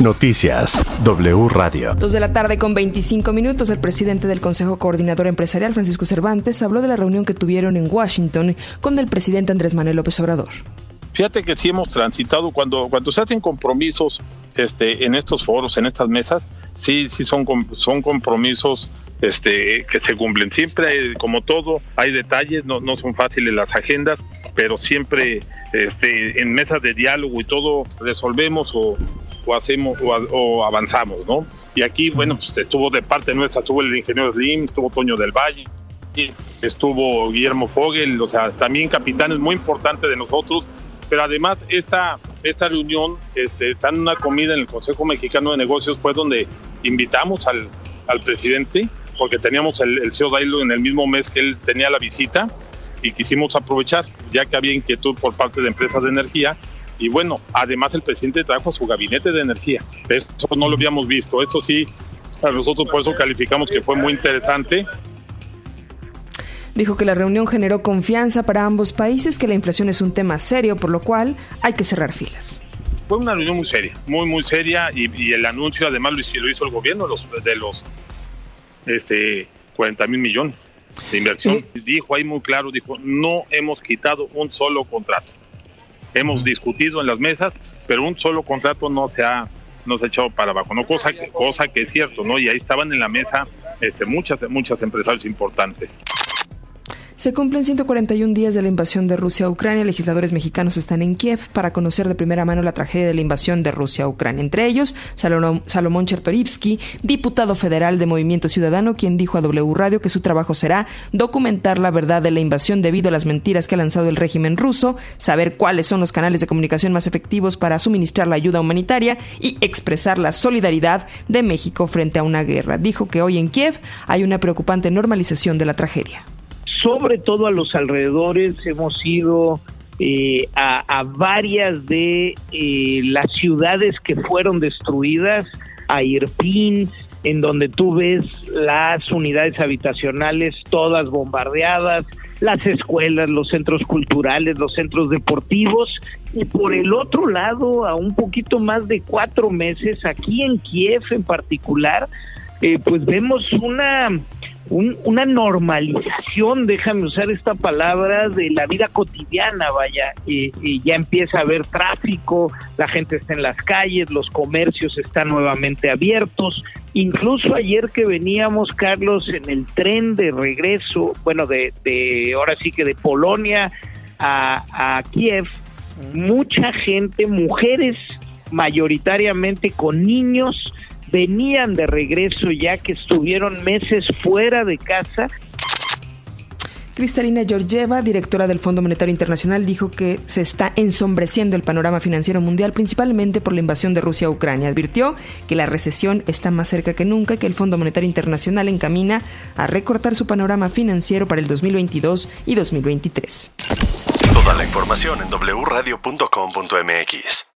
Noticias W Radio. Dos de la tarde con 25 minutos, el presidente del Consejo Coordinador Empresarial, Francisco Cervantes, habló de la reunión que tuvieron en Washington con el presidente Andrés Manuel López Obrador. Fíjate que sí hemos transitado cuando cuando se hacen compromisos este en estos foros, en estas mesas, sí sí son son compromisos este que se cumplen. Siempre como todo hay detalles, no, no son fáciles las agendas, pero siempre este en mesas de diálogo y todo resolvemos o, o hacemos o, avanzamos, ¿no? Y aquí, bueno, pues estuvo de parte nuestra, estuvo el ingeniero Slim, estuvo Toño del Valle, estuvo Guillermo Fogel, o sea, también capitanes muy importantes de nosotros, pero además esta, esta reunión este, está en una comida en el Consejo Mexicano de Negocios, pues donde invitamos al, al presidente, porque teníamos el, el CEO Dailo en el mismo mes que él tenía la visita, y quisimos aprovechar, ya que había inquietud por parte de empresas de energía, y bueno, además el presidente trajo su gabinete de energía. Eso no lo habíamos visto. Esto sí, a nosotros por eso calificamos que fue muy interesante. Dijo que la reunión generó confianza para ambos países, que la inflación es un tema serio, por lo cual hay que cerrar filas. Fue una reunión muy seria, muy, muy seria, y, y el anuncio además lo hizo, lo hizo el gobierno los, de los este, 40 mil millones de inversión. Dijo ahí muy claro, dijo, no hemos quitado un solo contrato hemos discutido en las mesas, pero un solo contrato no se ha no se ha echado para abajo, no cosa que cosa que es cierto, ¿no? Y ahí estaban en la mesa este muchas muchas empresarios importantes. Se cumplen 141 días de la invasión de Rusia a Ucrania. Legisladores mexicanos están en Kiev para conocer de primera mano la tragedia de la invasión de Rusia a Ucrania. Entre ellos, Salomón Chertorivsky, diputado federal de Movimiento Ciudadano, quien dijo a W Radio que su trabajo será documentar la verdad de la invasión debido a las mentiras que ha lanzado el régimen ruso, saber cuáles son los canales de comunicación más efectivos para suministrar la ayuda humanitaria y expresar la solidaridad de México frente a una guerra. Dijo que hoy en Kiev hay una preocupante normalización de la tragedia sobre todo a los alrededores, hemos ido eh, a, varias de eh, las ciudades que fueron destruidas, a Irpin, en donde tú ves las unidades habitacionales todas bombardeadas, las escuelas, los centros culturales, los centros deportivos, y por el otro lado, a un poquito más de cuatro meses, aquí en Kiev en particular, eh, pues vemos una un, una normalización, déjame usar esta palabra, de la vida cotidiana, vaya, eh, eh, ya empieza a haber tráfico, la gente está en las calles, los comercios están nuevamente abiertos, incluso ayer que veníamos, Carlos, en el tren de regreso, bueno, de, de ahora sí que de Polonia a, a Kiev, mucha gente, mujeres mayoritariamente con niños, venían de regreso ya que estuvieron meses fuera de casa. Cristalina Georgieva, directora del Fondo Monetario Internacional, dijo que se está ensombreciendo el panorama financiero mundial principalmente por la invasión de Rusia a Ucrania. Advirtió que la recesión está más cerca que nunca y que el Fondo Monetario Internacional encamina a recortar su panorama financiero para el 2022 y 2023. Toda la información en wradio.com.mx.